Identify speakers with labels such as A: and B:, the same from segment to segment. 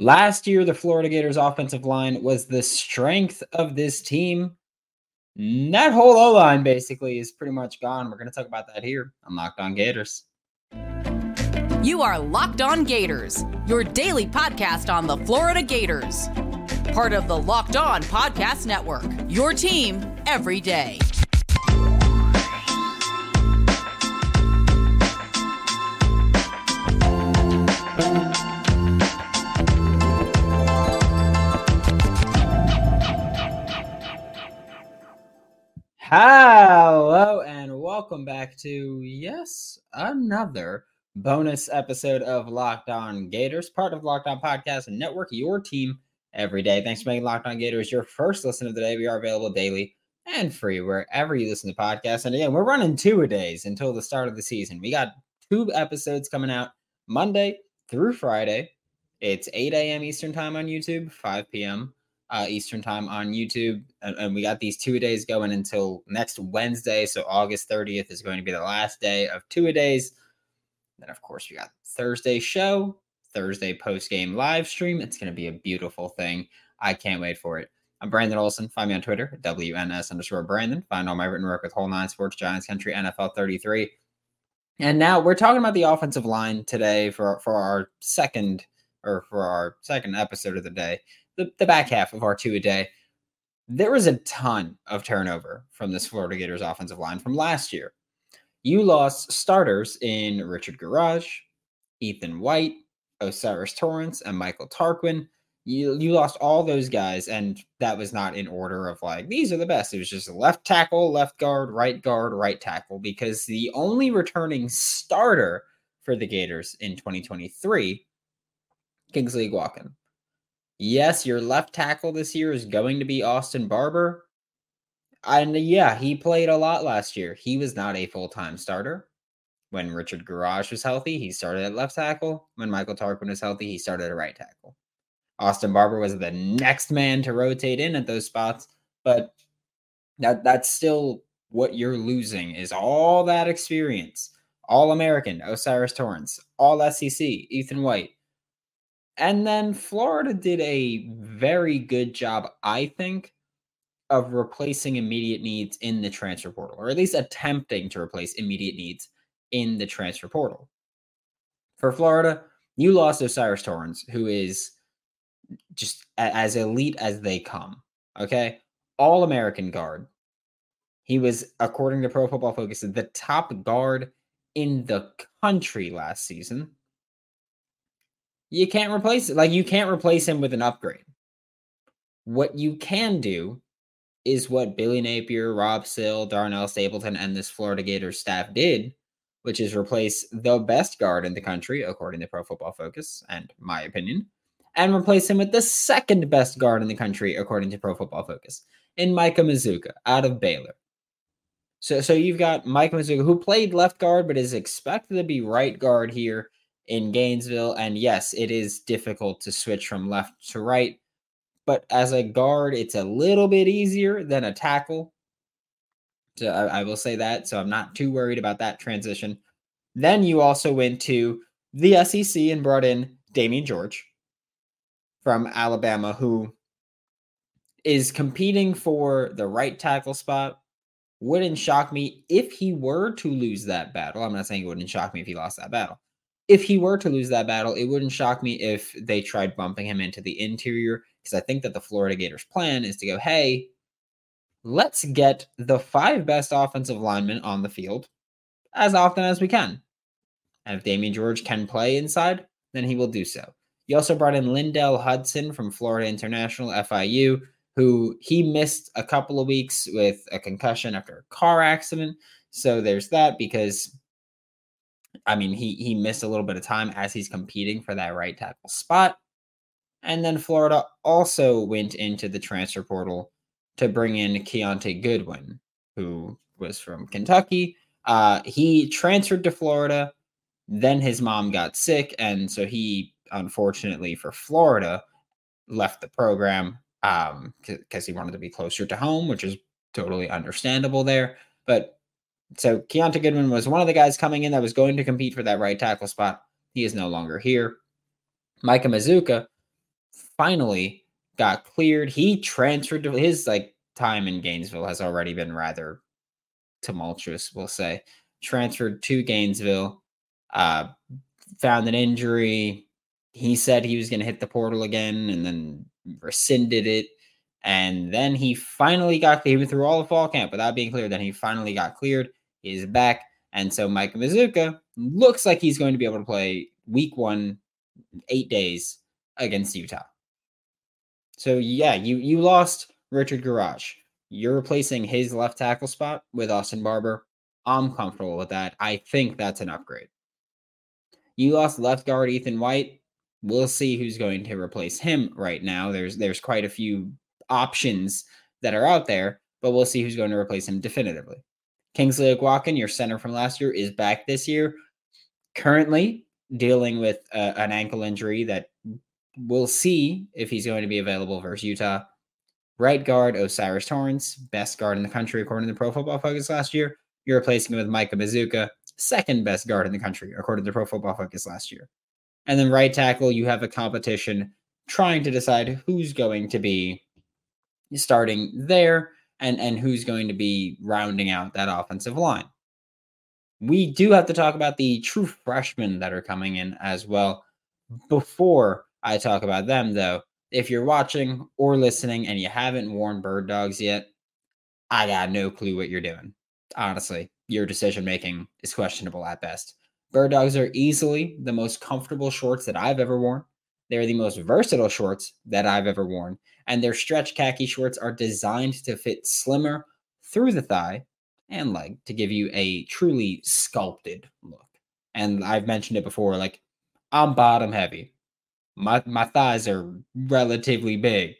A: Last year, the Florida Gators offensive line was the strength of this team. That whole O line basically is pretty much gone. We're going to talk about that here on Locked On Gators.
B: You are Locked On Gators, your daily podcast on the Florida Gators. Part of the Locked On Podcast Network, your team every day.
A: Hello and welcome back to yes, another bonus episode of Locked On Gators, part of Locked On Podcast and Network, your team every day. Thanks for making Locked On Gators your first listen of the day. We are available daily and free wherever you listen to podcasts. And again, we're running two a days until the start of the season. We got two episodes coming out Monday through Friday. It's 8 a.m. Eastern time on YouTube, 5 p.m uh, Eastern time on YouTube. And, and, we got these two days going until next Wednesday. So August 30th is going to be the last day of two days. Then, of course, we got Thursday show, Thursday post game live stream. It's going to be a beautiful thing. I can't wait for it. I'm Brandon Olsen. Find me on Twitter, WNS underscore Brandon. Find all my written work with Whole Nine Sports, Giants Country, NFL 33. And now we're talking about the offensive line today for, for our second or for our second episode of the day the, the back half of our two a day, there was a ton of turnover from this Florida Gators offensive line from last year. You lost starters in Richard Gouraige, Ethan White, O'Cyrus Torrence, and Michael Tarquin. You you lost all those guys, and that was not in order of like these are the best. It was just left tackle, left guard, right guard, right tackle, because the only returning starter for the Gators in 2023, Kingsley Eguakun. Yes, your left tackle this year is going to be Austin Barber. And uh, yeah, he played a lot last year. He was not a full time starter. When Richard Gouraige was healthy, he started at left tackle. When Michael Tarquin was healthy, he started at right tackle. Austin Barber was the next man to rotate in at those spots, but that that's still what you're losing is all that experience. All American, O'Cyrus Torrence, all SEC, Ethan White, and then Florida did a very good job, I think, of replacing immediate needs in the transfer portal, or at least attempting to replace immediate needs in the transfer portal. For Florida, you lost O'Cyrus Torrence, who is just as elite as they come. Okay. All American guard. He was, according to Pro Football Focus, the top guard in the country last season you can't replace it. Like you can't replace him with an upgrade. What you can do is what Billy Napier, Rob Sale, Darnell Stapleton, and this Florida Gators staff did, which is replace the best guard in the country, according to Pro Football Focus and my opinion, and replace him with the second best guard in the country, according to Pro Football Focus, in Micah Mazzccua out of Baylor. So, so you've got Micah Mazzccua, who played left guard, but is expected to be right guard here in Gainesville. And yes, it is difficult to switch from left to right. But as a guard, it's a little bit easier than a tackle. So I, I will say that. So I'm not too worried about that transition. Then you also went to the SEC and brought in Damieon George from Alabama, who is competing for the right tackle spot. Wouldn't shock me if he were to lose that battle. I'm not saying it wouldn't shock me if he lost that battle if he were to lose that battle, it wouldn't shock me if they tried bumping him into the interior because I think that the Florida Gators plan is to go, hey, let's get the five best offensive linemen on the field as often as we can. And if Damieon George can play inside, then he will do so. You also brought in Lindell Hudson from Florida International FIU, who he missed a couple of weeks with a concussion after a car accident. So there's that because I mean, he he missed a little bit of time as he's competing for that right tackle spot. And then Florida also went into the transfer portal to bring in Kiyaunta Goodwin, who was from Kentucky. Uh, he transferred to Florida. Then his mom got sick, and so he, unfortunately for Florida, left the program because um, he wanted to be closer to home, which is totally understandable there. But so Kiyaunta Goodwin was one of the guys coming in that was going to compete for that right tackle spot. He is no longer here. Micah Mazzccua finally got cleared. He transferred to his like time in Gainesville has already been rather tumultuous, we'll say. Transferred to Gainesville, uh, found an injury. He said he was going to hit the portal again and then rescinded it. And then he finally got cleared through all the fall camp without being cleared. Then he finally got cleared. He's back. And so Mike Mazzccua looks like he's going to be able to play week one, eight days against Utah. So yeah, you you lost Richard Gouraige. You're replacing his left tackle spot with Austin Barber. I'm comfortable with that. I think that's an upgrade. You lost left guard Ethan White. We'll see who's going to replace him right now. There's there's quite a few options that are out there, but we'll see who's going to replace him definitively. Kingsley Eguakun, your center from last year, is back this year. Currently dealing with uh, an ankle injury that we'll see if he's going to be available versus Utah. Right guard O'Cyrus Torrence, best guard in the country according to the Pro Football Focus last year. You're replacing him with Micah Mazzccua, second best guard in the country according to Pro Football Focus last year. And then right tackle, you have a competition trying to decide who's going to be starting there and and who's going to be rounding out that offensive line. We do have to talk about the true freshmen that are coming in as well. Before I talk about them, though, if you're watching or listening and you haven't worn bird dogs yet, I got no clue what you're doing. Honestly, your decision making is questionable at best. Bird dogs are easily the most comfortable shorts that I've ever worn. They're the most versatile shorts that I've ever worn, and their stretch khaki shorts are designed to fit slimmer through the thigh and leg to give you a truly sculpted look. And I've mentioned it before like I'm bottom heavy my my thighs are relatively big.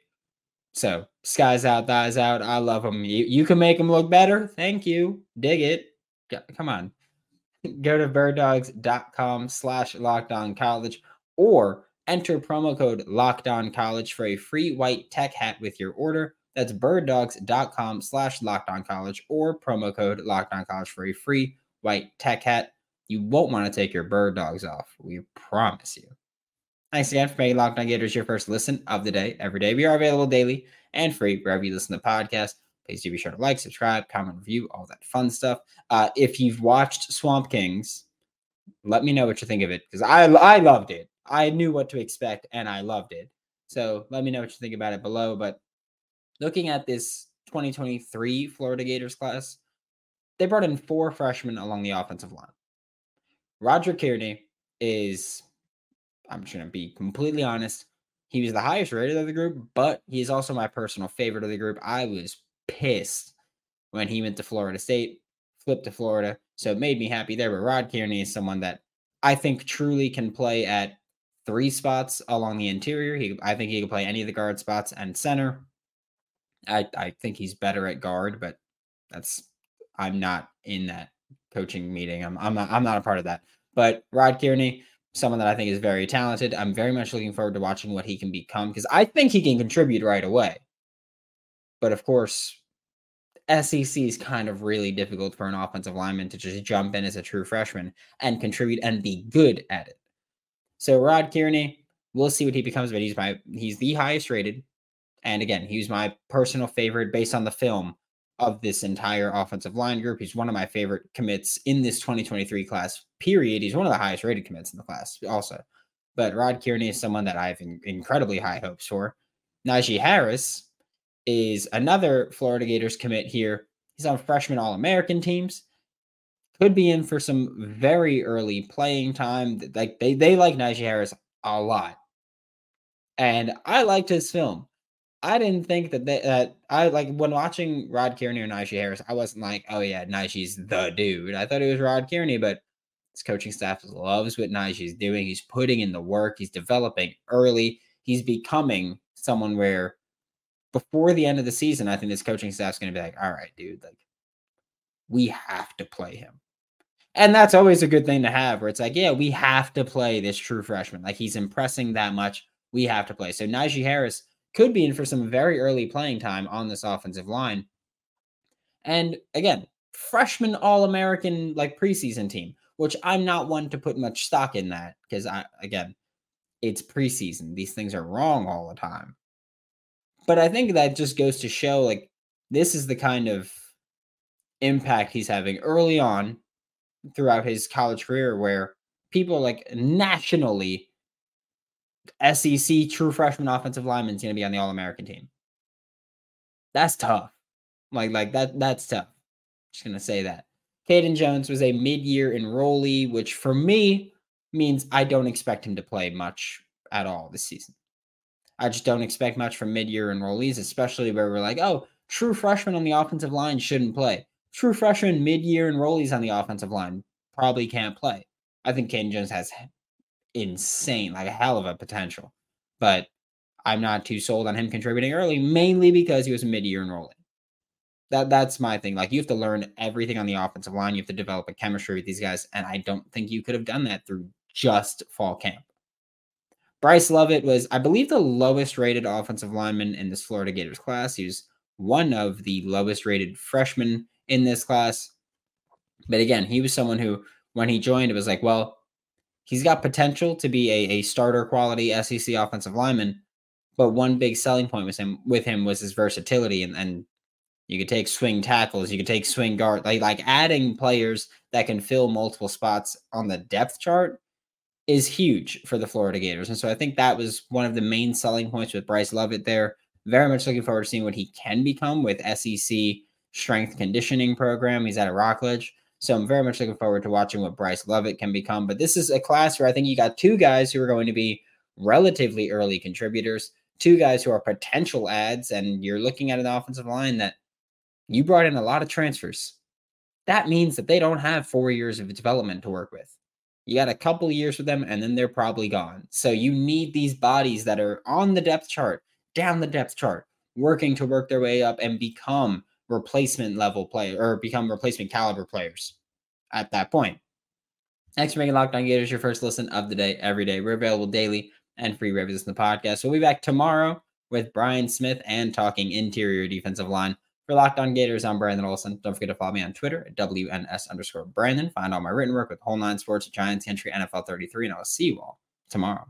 A: So skies out, thighs out. I love them. You, you can make them look better. Thank you. Dig it. Come on. Go to birddogs.com slash lockdown college or enter promo code lockdown college for a free white tech hat with your order. That's birddogs.com slash lockdown college or promo code lockdown college for a free white tech hat. You won't want to take your bird dogs off. We promise you. Thanks again for making Locked On Gators your first listen of the day every day. We are available daily and free wherever you listen to podcasts. Please do be sure to like, subscribe, comment, review, all that fun stuff. Uh, if you've watched Swamp Kings, let me know what you think of it because I I loved it. I knew what to expect and I loved it. So let me know what you think about it below. But looking at this 2023 Florida Gators class, they brought in four freshmen along the offensive line. Roger Kearney is I'm just going to be completely honest. He was the highest rated of the group, but he's also my personal favorite of the group. I was pissed when he went to Florida State, flipped to Florida. So it made me happy there. But Rod Kearney is someone that I think truly can play at three spots along the interior. He, I think he can play any of the guard spots and center. I, I think he's better at guard, but that's I'm not in that coaching meeting. I'm I'm not I'm not a part of that. But Rod Kearney, someone that I think is very talented. I'm very much looking forward to watching what he can become because I think he can contribute right away. But of course, SEC is kind of really difficult for an offensive lineman to just jump in as a true freshman and contribute and be good at it. So Rod Kearney, we'll see what he becomes, but he's my he's the highest rated. And again, he was my personal favorite based on the film of this entire offensive line group. He's one of my favorite commits in this 2023 class, period. He's one of the highest rated commits in the class, also. But Rod Kearney is someone that I have in- incredibly high hopes for. Knijeah Harris is another Florida Gators commit here. He's on freshman All American teams. Could be in for some very early playing time. Like they, they like Knijeah Harris a lot. And I liked his film. I didn't think that they, that I like when watching Rod Kearney or Knijeah Harris, I wasn't like, oh yeah, Knijeah's the dude. I thought it was Rod Kearney, but his coaching staff loves what Knijeah's doing. He's putting in the work. He's developing early. He's becoming someone where before the end of the season, I think this coaching staff's going to be like, all right, dude, like we have to play him. And that's always a good thing to have where it's like, yeah, we have to play this true freshman. Like he's impressing that much. We have to play. So Knijeah Harris could be in for some very early playing time on this offensive line. And again, freshman All American like preseason team, which I'm not one to put much stock in that because I again, it's preseason. These things are wrong all the time. But I think that just goes to show like this is the kind of impact he's having early on throughout his college career where people like nationally SEC true freshman offensive lineman is going to be on the All American team. That's tough. Like like that that's tough. Just gonna say that. Caden Jones was a mid-year enrollee, which for me means I don't expect him to play much at all this season. I just don't expect much from mid-year enrollees, especially where we're like, oh, true freshmen on the offensive line shouldn't play. True freshman mid-year enrollees on the offensive line probably can't play. I think Caden Jones has insane, like a hell of a potential. But I'm not too sold on him contributing early, mainly because he was a mid-year enrollee. That that's my thing. Like you have to learn everything on the offensive line. You have to develop a chemistry with these guys, and I don't think you could have done that through just fall camp. Bryce Lovett was, I believe, the lowest rated offensive lineman in this Florida Gators class. He was one of the lowest rated freshmen in this class. But again, he was someone who, when he joined, it was like, well, he's got potential to be a, a starter quality SEC offensive lineman. But one big selling point with him with him was his versatility, and, and you could take swing tackles, you could take swing guard, like like adding players that can fill multiple spots on the depth chart is huge for the Florida Gators. And so I think that was one of the main selling points with Bryce Lovett there. Very much looking forward to seeing what he can become with SEC strength conditioning program. He's at a Rockledge. So I'm very much looking forward to watching what Bryce Lovett can become. But this is a class where I think you got two guys who are going to be relatively early contributors, two guys who are potential ads, and you're looking at an offensive line that you brought in a lot of transfers. That means that they don't have four years of development to work with. You got a couple years with them, and then they're probably gone. So you need these bodies that are on the depth chart, down the depth chart, working to work their way up and become replacement level player or become replacement caliber players at that point. Thanks for making Locked On Gators your first listen of the day every day. We're available daily and free wherever in the podcast. We'll be back tomorrow with Brian Smith and talking interior defensive line. For Locked On Gators, I'm Brandon Olsen. Don't forget to follow me on Twitter at WNS underscore Brandon. Find all my written work with Whole Nine Sports, Giants Country, NFL 33, and I'll see you all tomorrow.